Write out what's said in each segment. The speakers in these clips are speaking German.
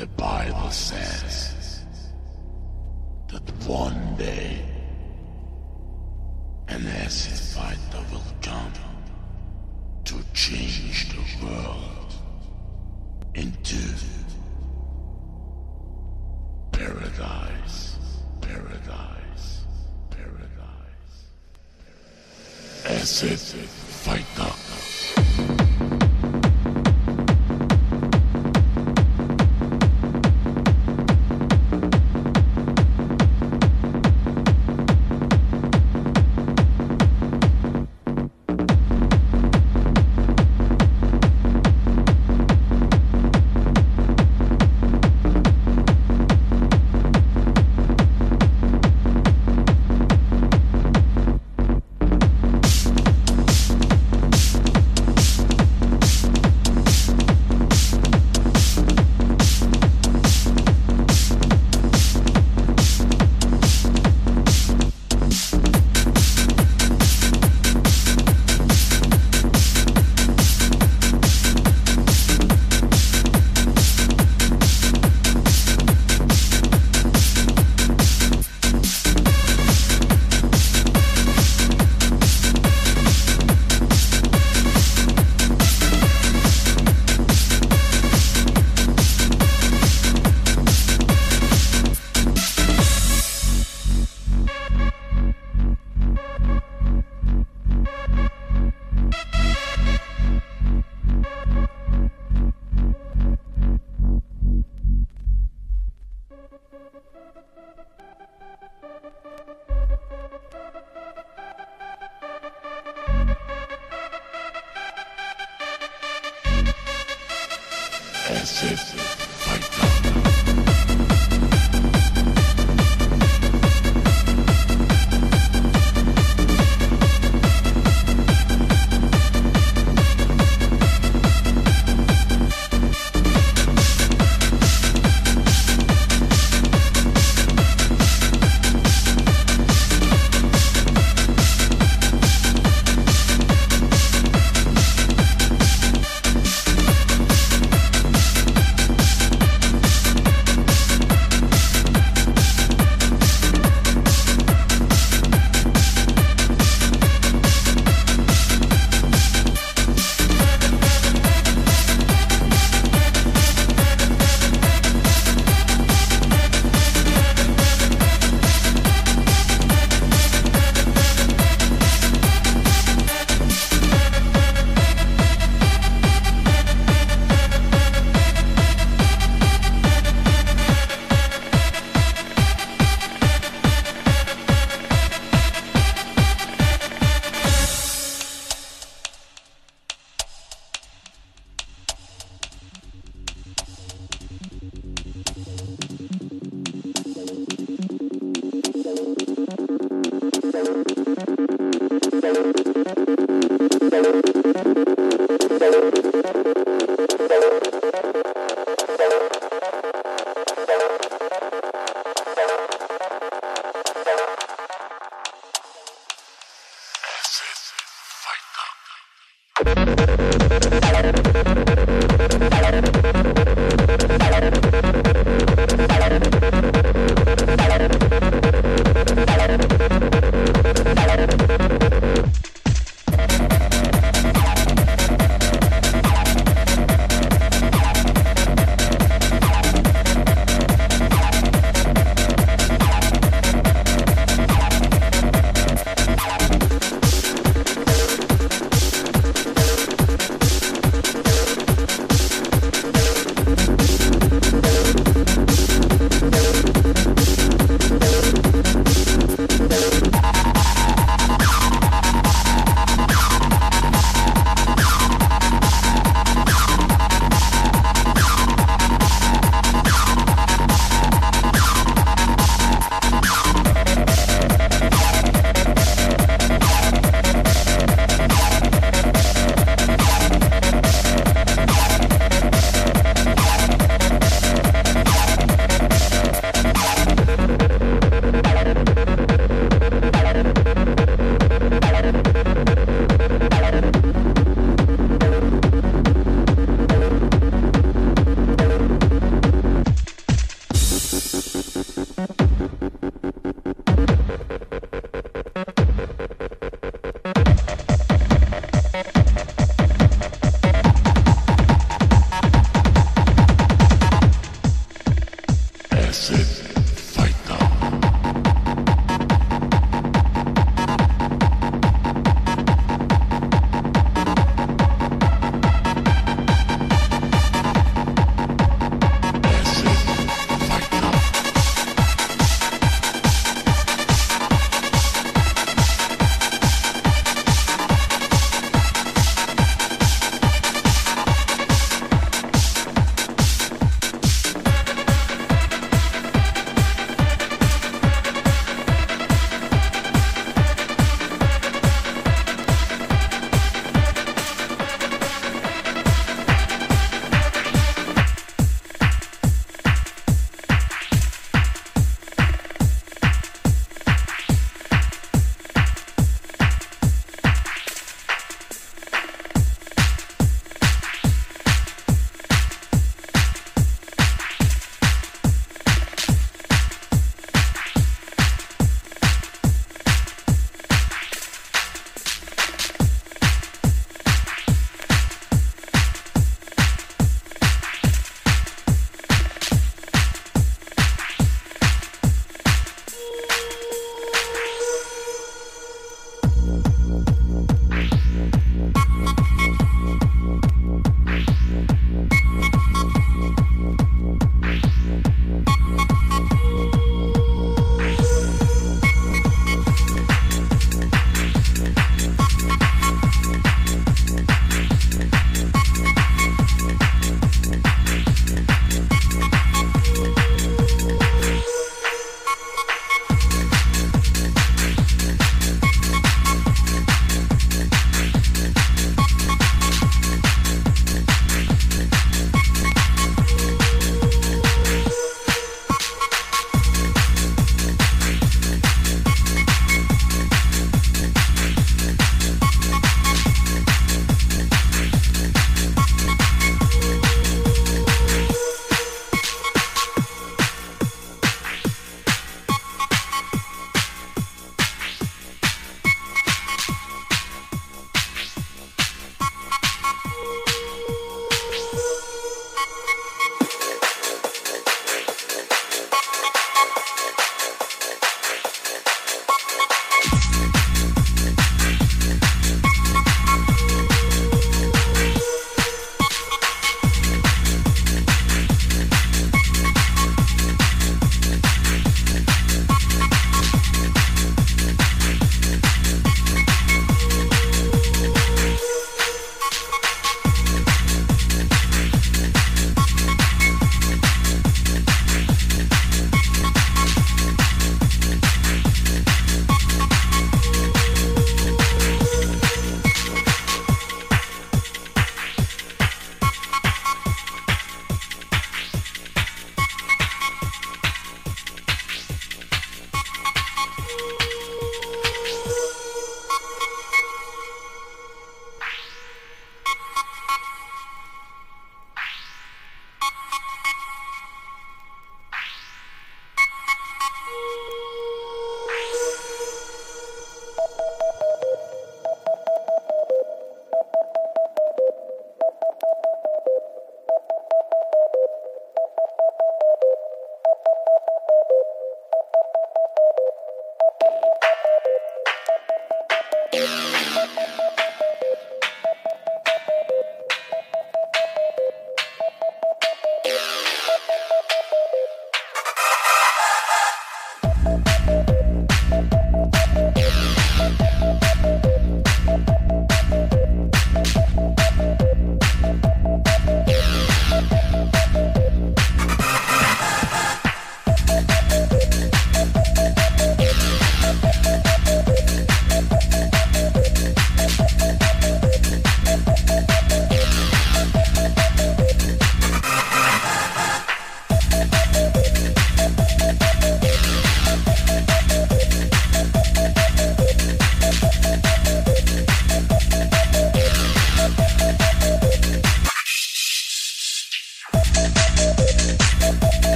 The Bible says that one day an acid fighter will come to change the world into paradise, paradise, paradise. Acid fighter.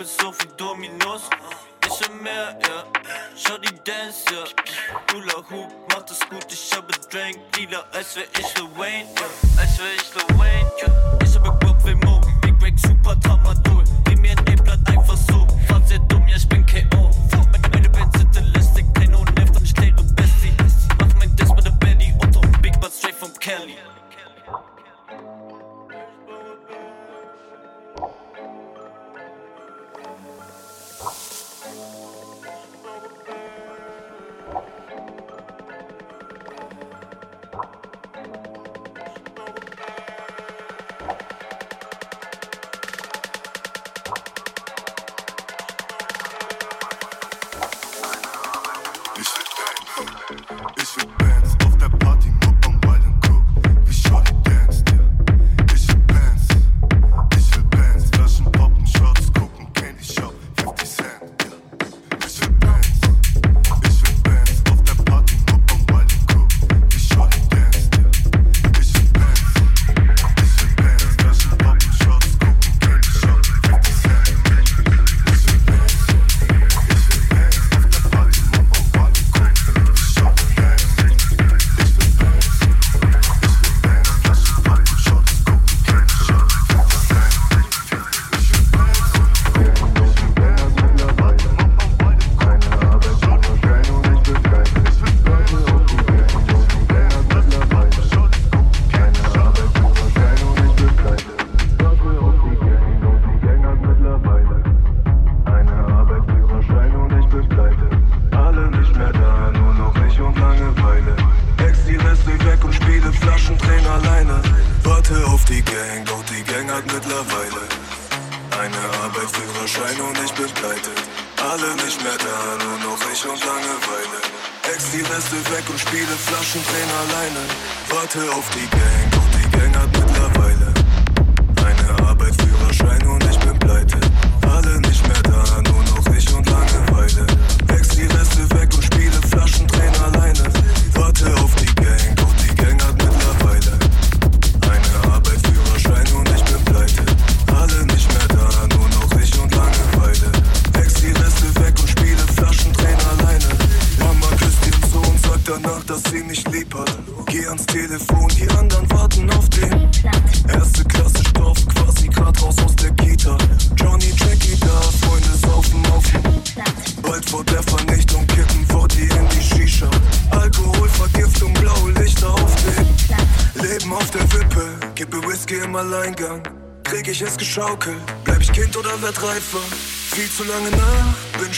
op en sofa dominos. Jeg charmerer, ja. Shorty dance, ja Hula hoop, macht das Gute, ich habe Drink. Dealer, als wär ich Lil Wayne, ja. Als wär ich Lil Wayne, ja. Ich habe Bock wie Mogen, Big Break, super Tramadol Nimm mir ein E-Blatt einfach so Fand sehr dumm, ja ich bin K.O. Meine Band sind in Listig, kein Ohrenheft, ich leere Bestie Mach mein Diss mit der Belly, Otto, Big Bad straight vom Kelly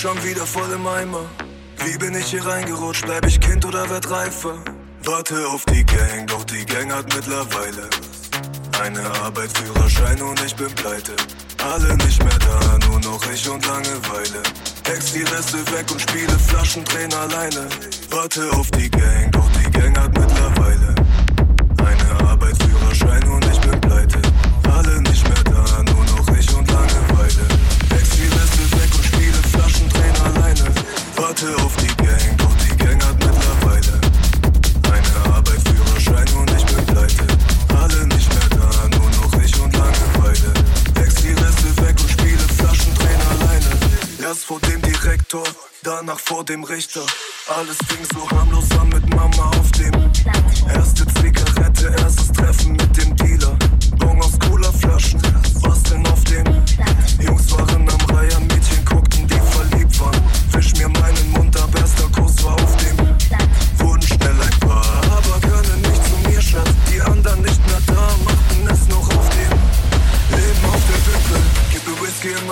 schon wieder voll im Eimer. Wie bin ich hier reingerutscht? Bleib ich Kind oder werd reifer? Warte auf die Gang, doch die Gang hat mittlerweile eine Arbeit, Führerschein und ich bin pleite. Alle nicht mehr da, nur noch ich und Langeweile. Hex die Reste weg und spiele Flaschendrehen alleine. Warte auf die Gang, doch die Gang hat mittlerweile eine Arbeit, Führerschein und ich bin pleite. Alle nicht mehr Warte auf die Gang, doch die Gang hat mittlerweile eine Arbeit, Führerschein und ich bin pleite. Alle nicht mehr da, nur noch ich und Langeweile. Hex die Reste weg und spiele Flaschendrehen alleine. Erst vor dem Direktor, danach vor dem Richter. Alles fing so harmlos an mit Mama auf dem Erste Zigarette, erstes Treffen mit dem Dealer. Bon aus Colaflaschen, was denn auf dem? Jungs waren am Reihe,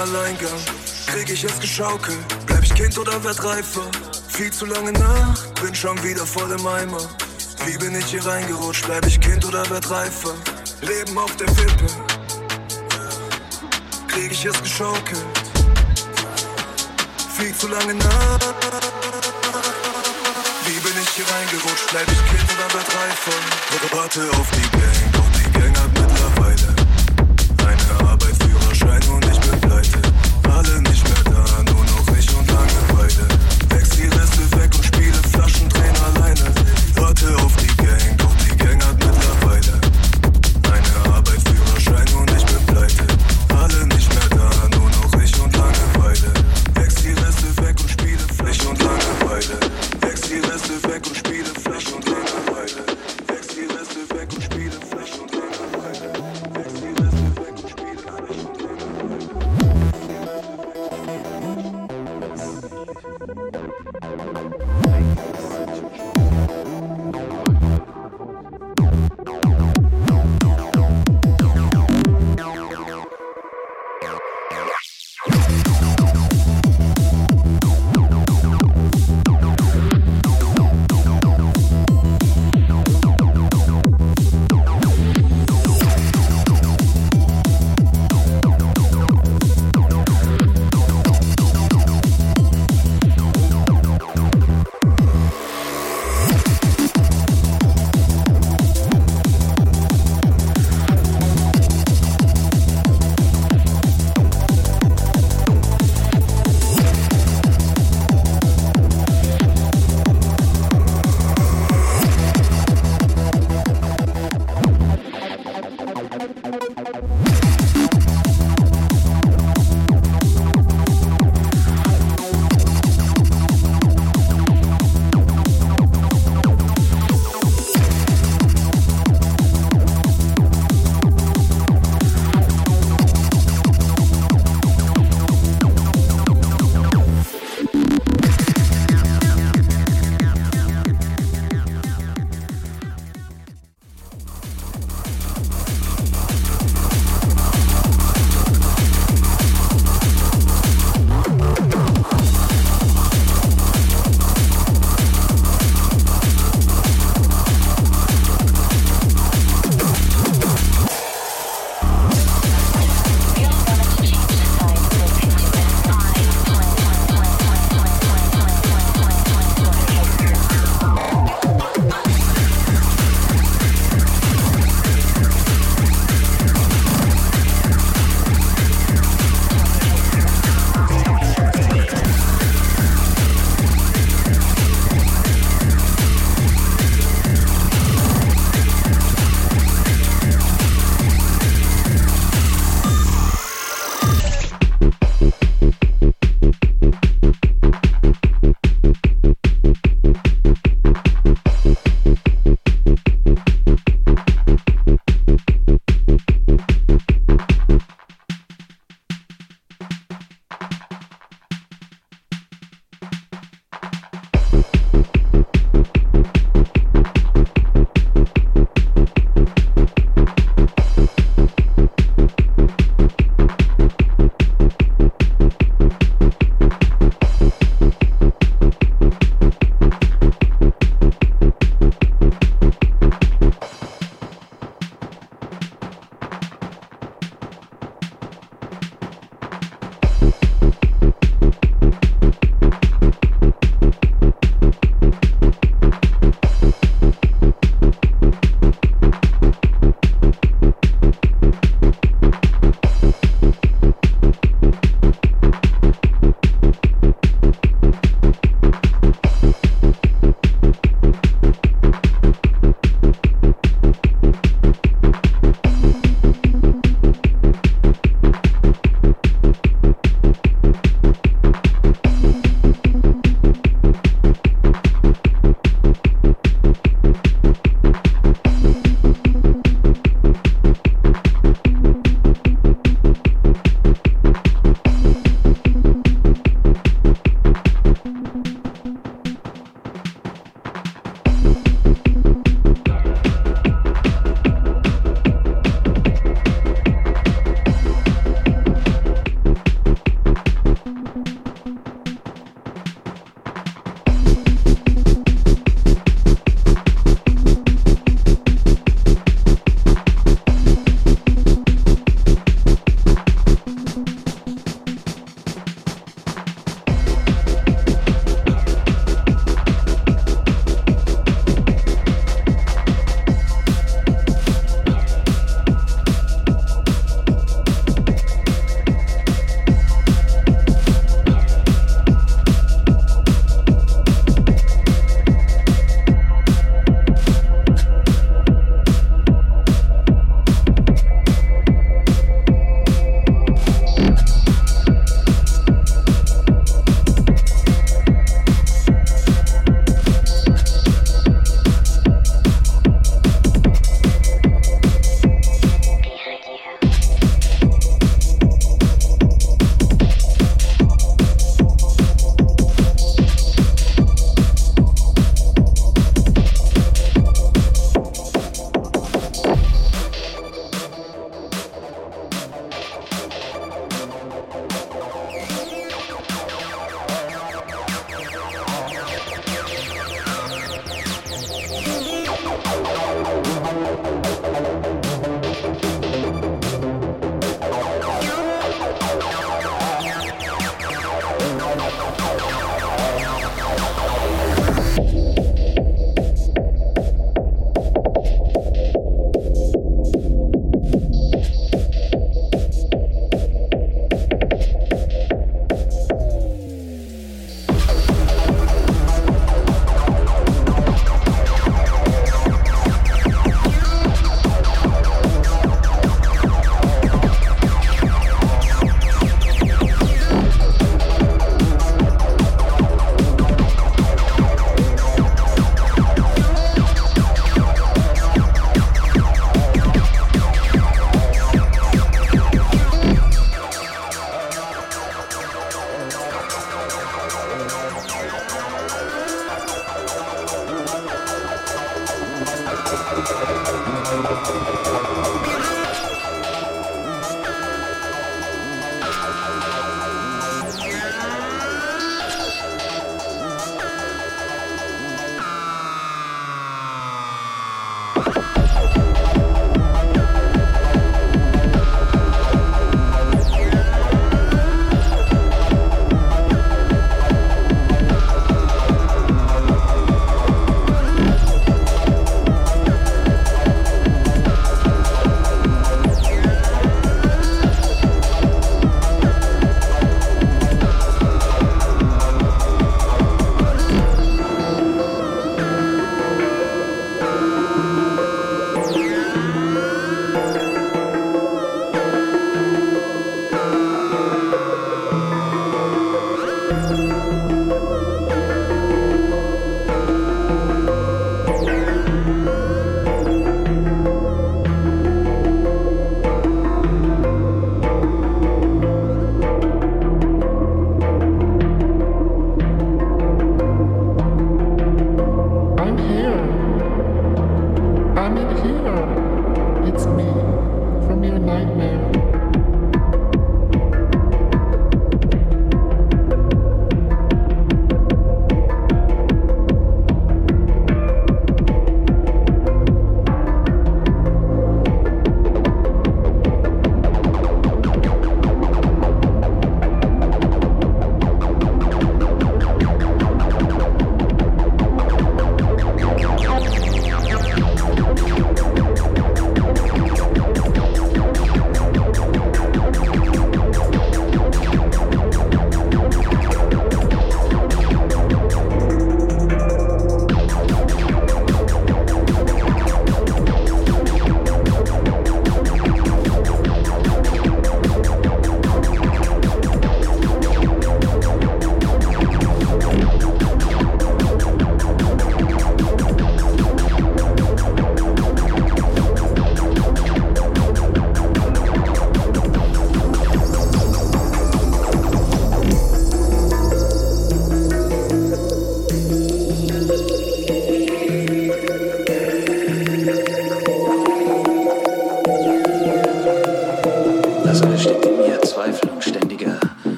Alleingang. Krieg ich es geschaukelt? Bleib ich Kind oder werd reifer? Viel zu lange nach, bin schon wieder voll im Eimer. Wie bin ich hier reingerutscht? Bleib ich Kind oder werd reifer? Leben auf der Wippe. Krieg ich es geschaukelt? Viel zu lange nach. Wie bin ich hier reingerutscht? Bleib ich Kind oder werd reifer? Warte auf die Gang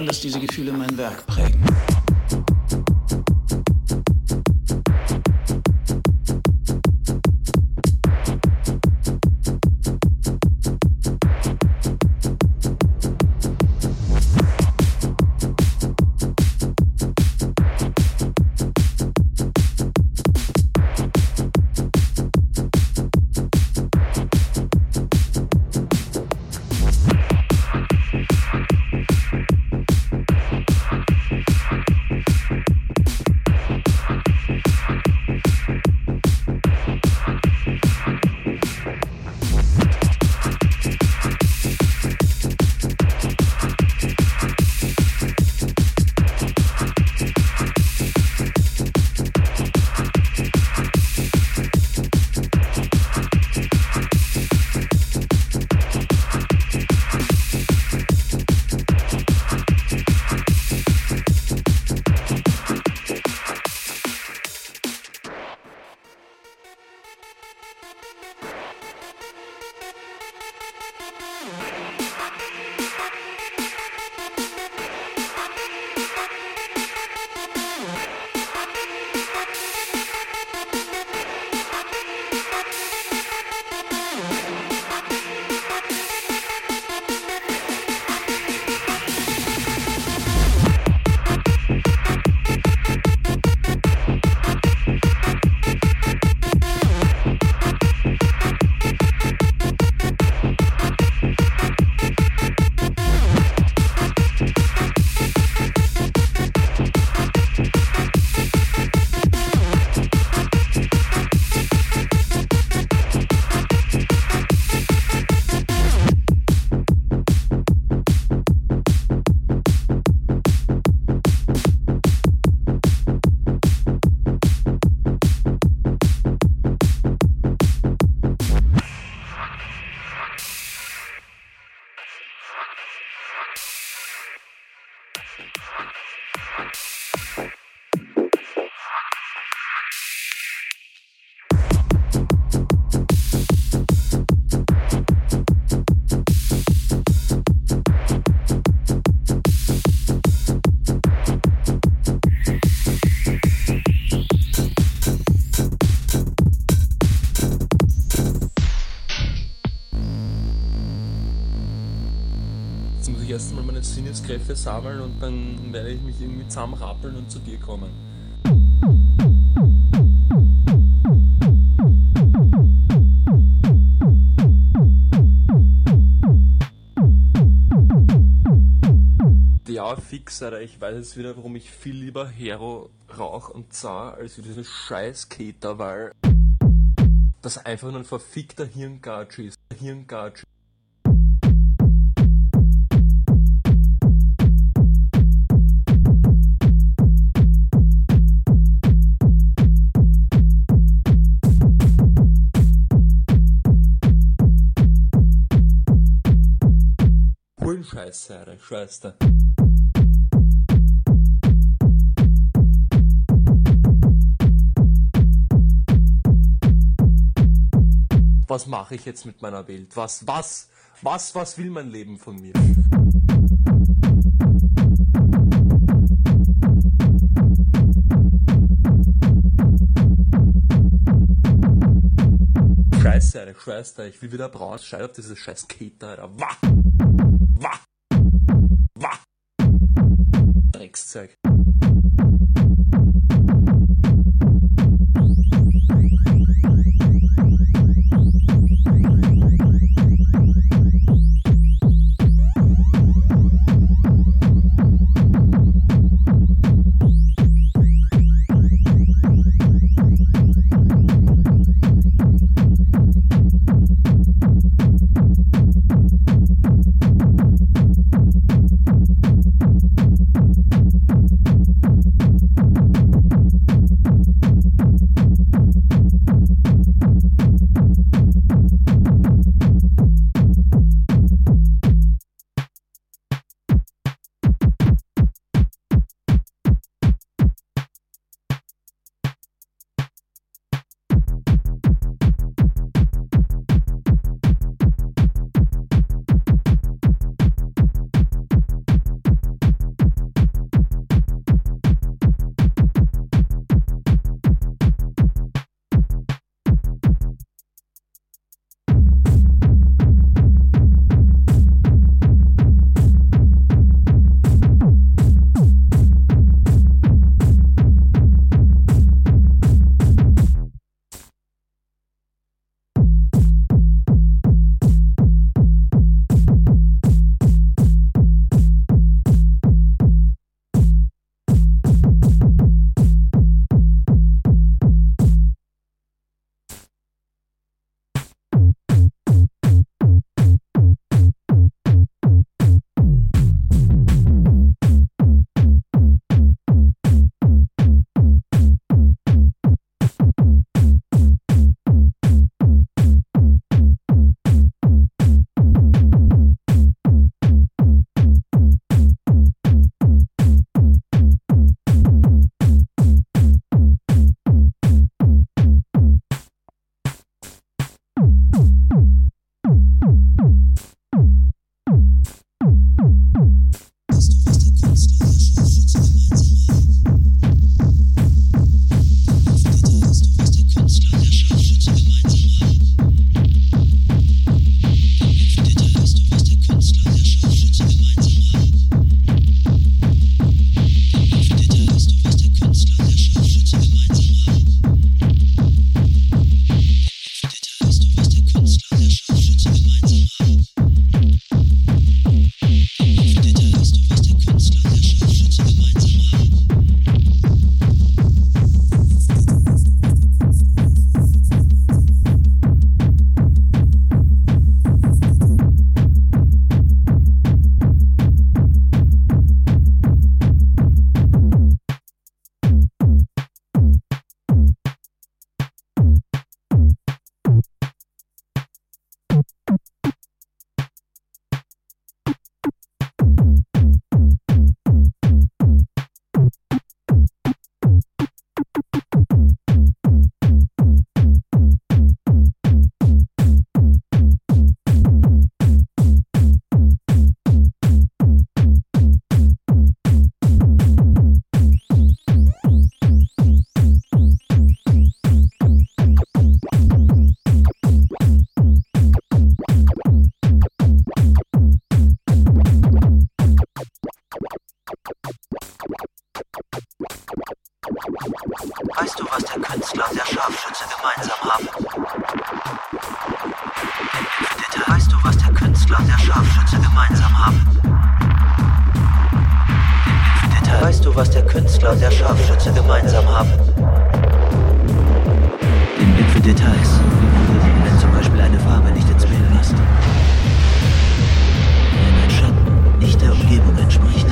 sagen, dass diese Sinneskräfte sammeln und dann werde ich mich irgendwie zusammenrappeln und zu dir kommen. Ja, fix, Alter. Ich weiß jetzt wieder, warum ich viel lieber Hero rauch und zah, als wie diesen scheiß Keter, weil das einfach nur ein verfickter Hirngatsch ist. Hirngatsch. Alter. Scheiße. Was mache ich jetzt mit meiner Welt? Was, was, was, was will mein Leben von mir? Scheiße, Alter, Scheiße, ich will wieder raus. Scheiß auf dieses scheiß Keter, Alter. Wah! Wah! Wah! Dreckszeug. diese Künstler und der Scharfschütze gemeinsam haben. Den Blick für Details, wenn zum Beispiel eine Farbe nicht ins Bild passt, wenn ein Schatten nicht der Umgebung entspricht.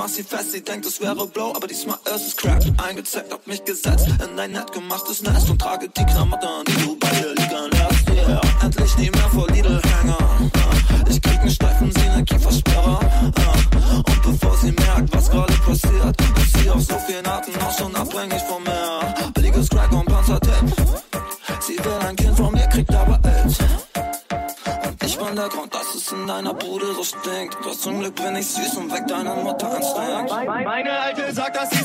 mach sie fest, sie denkt, es wäre Blow, aber diesmal ist es Crack. Eingezeigt, hab mich gesetzt in ein nett gemachtes Nest und zum Glück bin ich süß und weg deine Mutter ans Meine Alte sagt, dass sie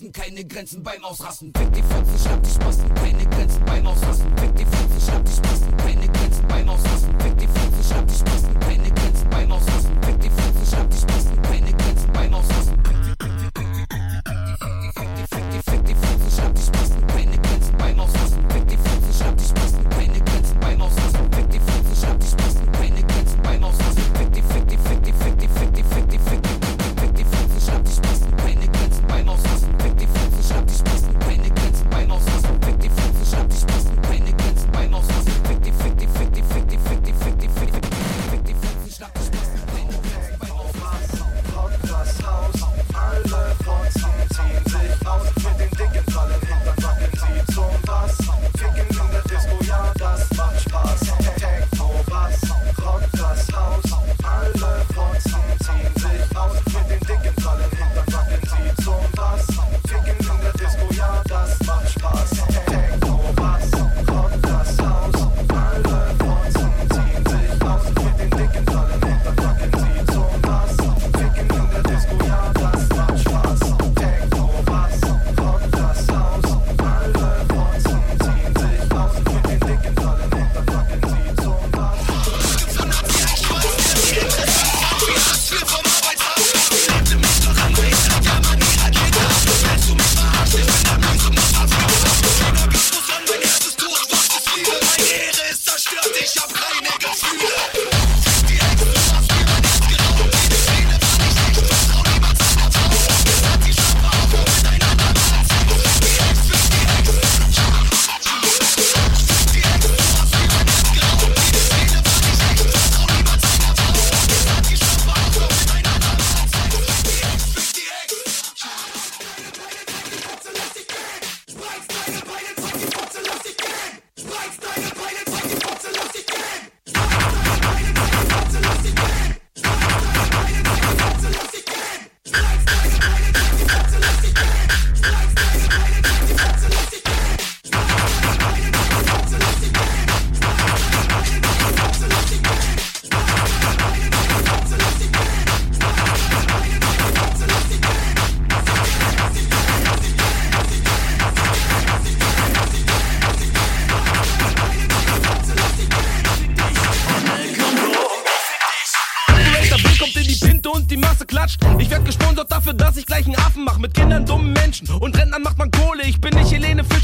Spasten, keine Grenzen beim Ausrasten. Weg die Fotzen, schlag die Spasten,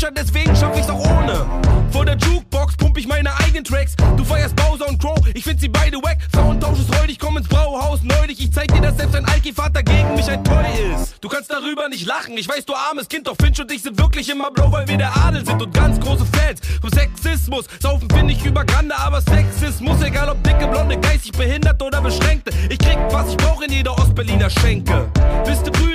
Fischer, deswegen schaff ich's auch ohne. Vor der Jukebox pump ich meine eigenen Tracks. Du feierst Bowser und Crow, ich find sie beide wack. Soundtausch ist räudig, komm ins Brauhaus neulich. Ich zeig dir, dass selbst ein Alki-Vater gegen mich ein Toy ist. Du kannst darüber nicht lachen, ich weiß, du armes Kind, doch Finch und ich sind wirklich immer blau, weil wir der Adel sind und ganz große Fans vom Sexismus. Saufen finde ich über Grande, aber Sexismus, egal ob dicke, blonde, geistig behindert oder beschränkte. Ich krieg, was ich brauch in jeder Ostberliner Schenke. Bist du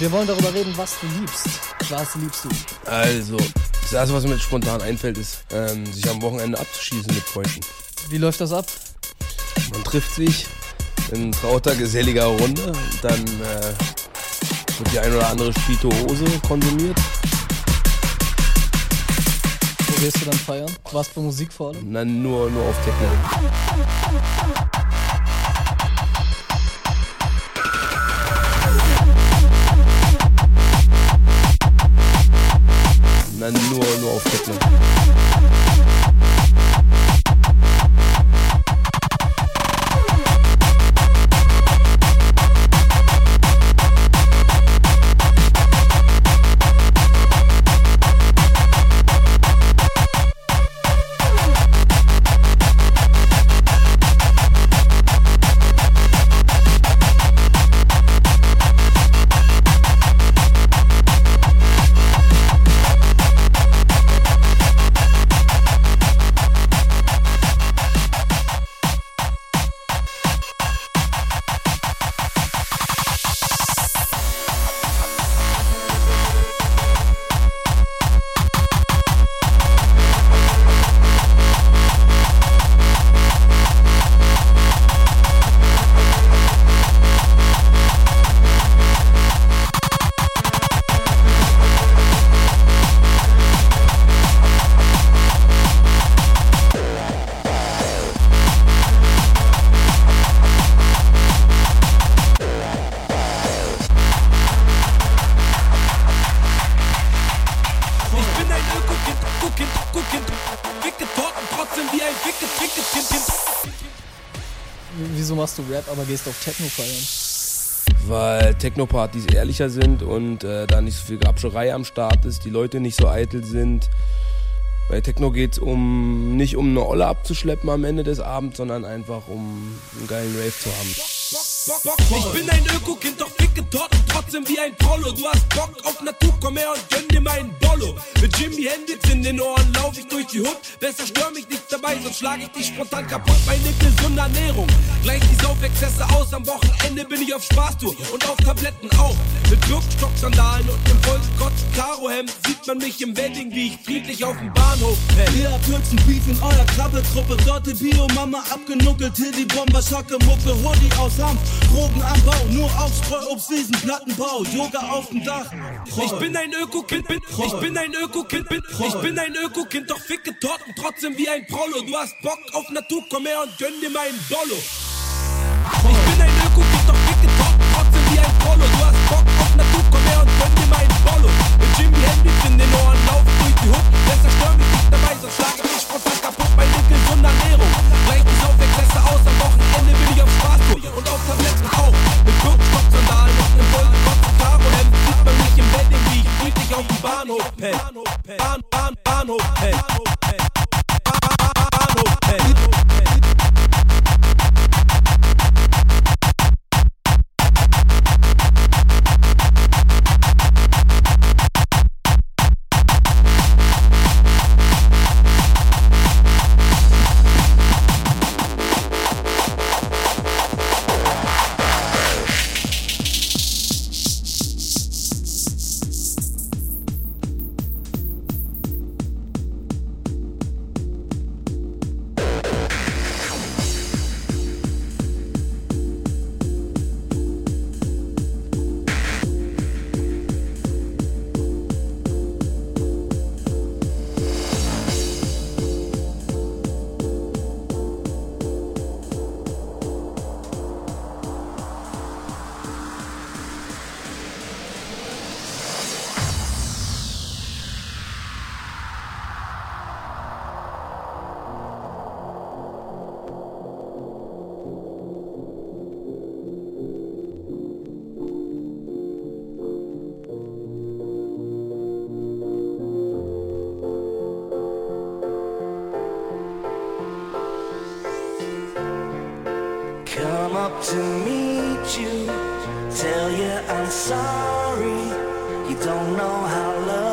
wir wollen darüber reden, was du liebst. Was liebst du? Also, das erste, was mir jetzt spontan einfällt, ist, ähm, sich am Wochenende abzuschießen mit Freunden. Wie läuft das ab? Man trifft sich in trauter, geselliger Runde, dann äh, wird die ein oder andere Spirituose konsumiert. Wo gehst du dann feiern? Was für Musik vor allem? Dann nur, nur auf Techno. Rap, aber gehst auf Techno feiern? Weil Techno-Partys ehrlicher sind und äh, da nicht so viel Grabscherei am Start ist, die Leute nicht so eitel sind. Bei Techno geht's um nicht um eine Olle abzuschleppen am Ende des Abends, sondern einfach um einen geilen Rave zu haben. Ich bin ein Öko-Kind, doch ficke Torten trotzdem wie ein Prollo. Du hast Bock auf Natur, komm her und gönn dir meinen Bollo. Mit Jimi Hendrix in den Ohren lauf ich durch die Hut. Besser stör mich nicht dabei, sonst schlag ich dich spontan kaputt. Meine gesunde Ernährung gleicht die Saufexzesse aus. Am Wochenende bin ich auf Spaßtour und auf Tabletten auch. Mit Birkenstock-Sandalen und dem vollgekotzten Karohemd sieht man mich im Wedding, wie ich friedlich auf dem Bahnhof penn. Ihr habt höchsten Beef in eurer Krabbeltruppe. Sorte Bio, Mama abgenuckelt. Die Bomber, Schocke, Mucke, Hoodie aus Hanf. Drogen am Bau, nur auf Streuobstwiesen, Plattenbau. Yoga auf dem Dach. Ich bin ein Öko-Kind, bin, ich bin ein Öko-Kind, bin, ich bin ein Öko-Kind, doch ficke Torten trotzdem wie ein Prollo. Du hast Bock auf Natur, komm her und gönn dir meinen Bollo. Ich bin ein Öko-Kind, doch ficke Torten trotzdem wie ein Prollo. Du hast Bock auf Natur, komm her und gönn dir meinen Bollo. Mit Jimmy Hendrix in den Ohren lauf ich durch die Hut. Besser stör mich nicht dabei, sonst schlag ich spontan kaputt. Meine gesunde Ernährung gleicht die Saufexzesse aus. Am Wochenende Karohemd sieht man mich im Wedding, wie ich friedlich auf dem Bahnhof penn. Bahn, Bahn, Bahnhof penn. Bahnhof penn. You don't know how love.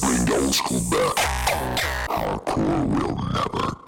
Bring the old school back. Our core will never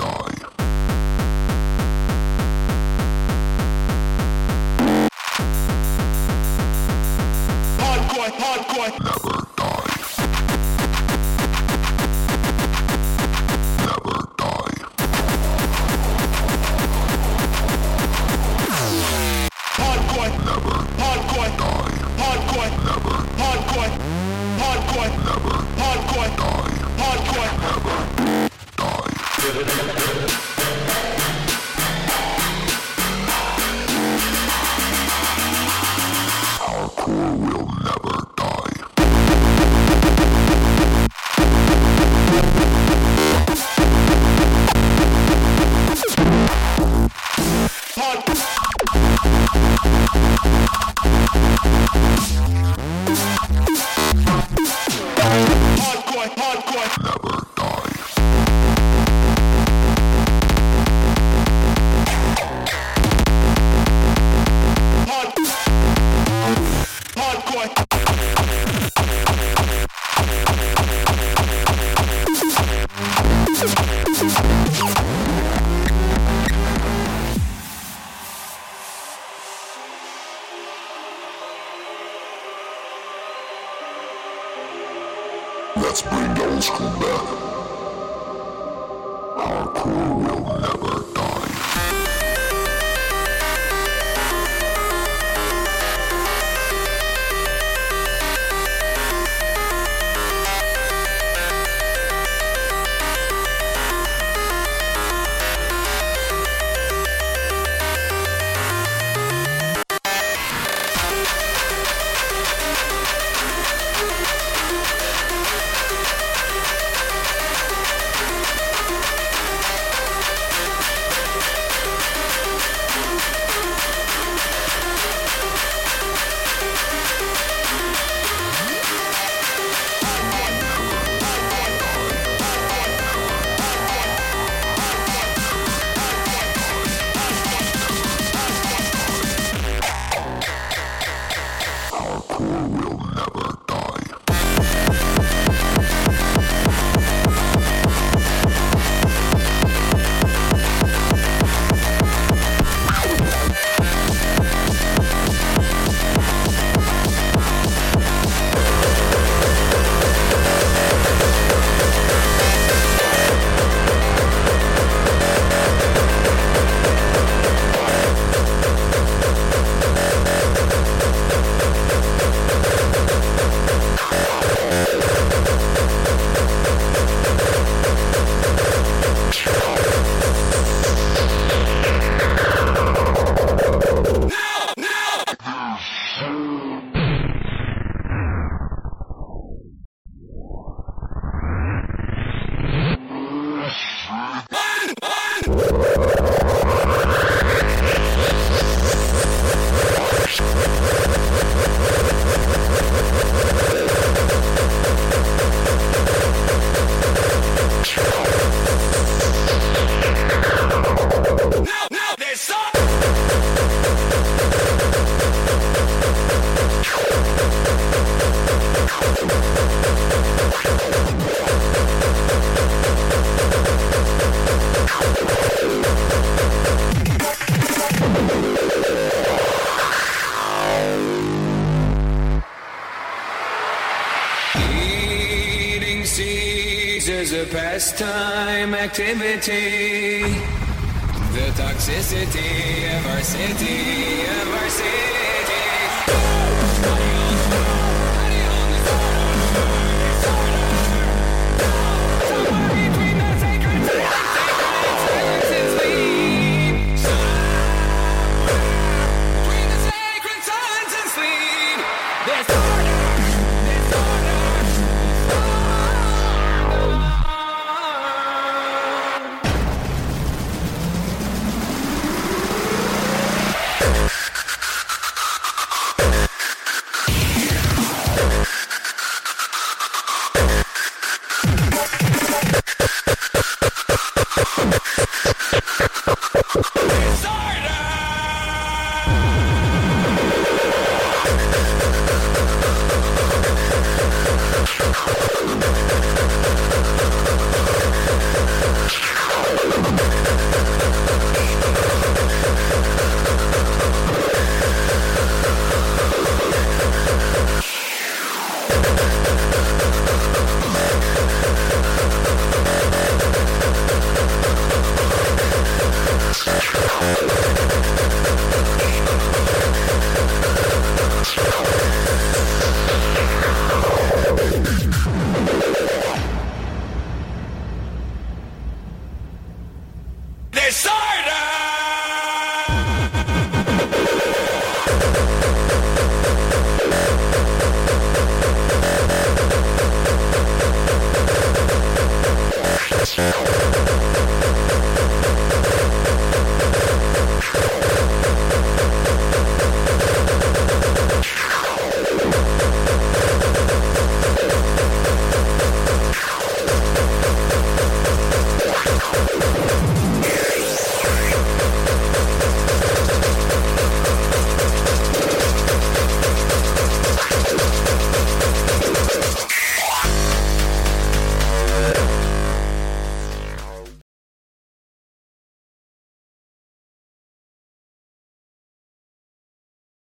থেমেছে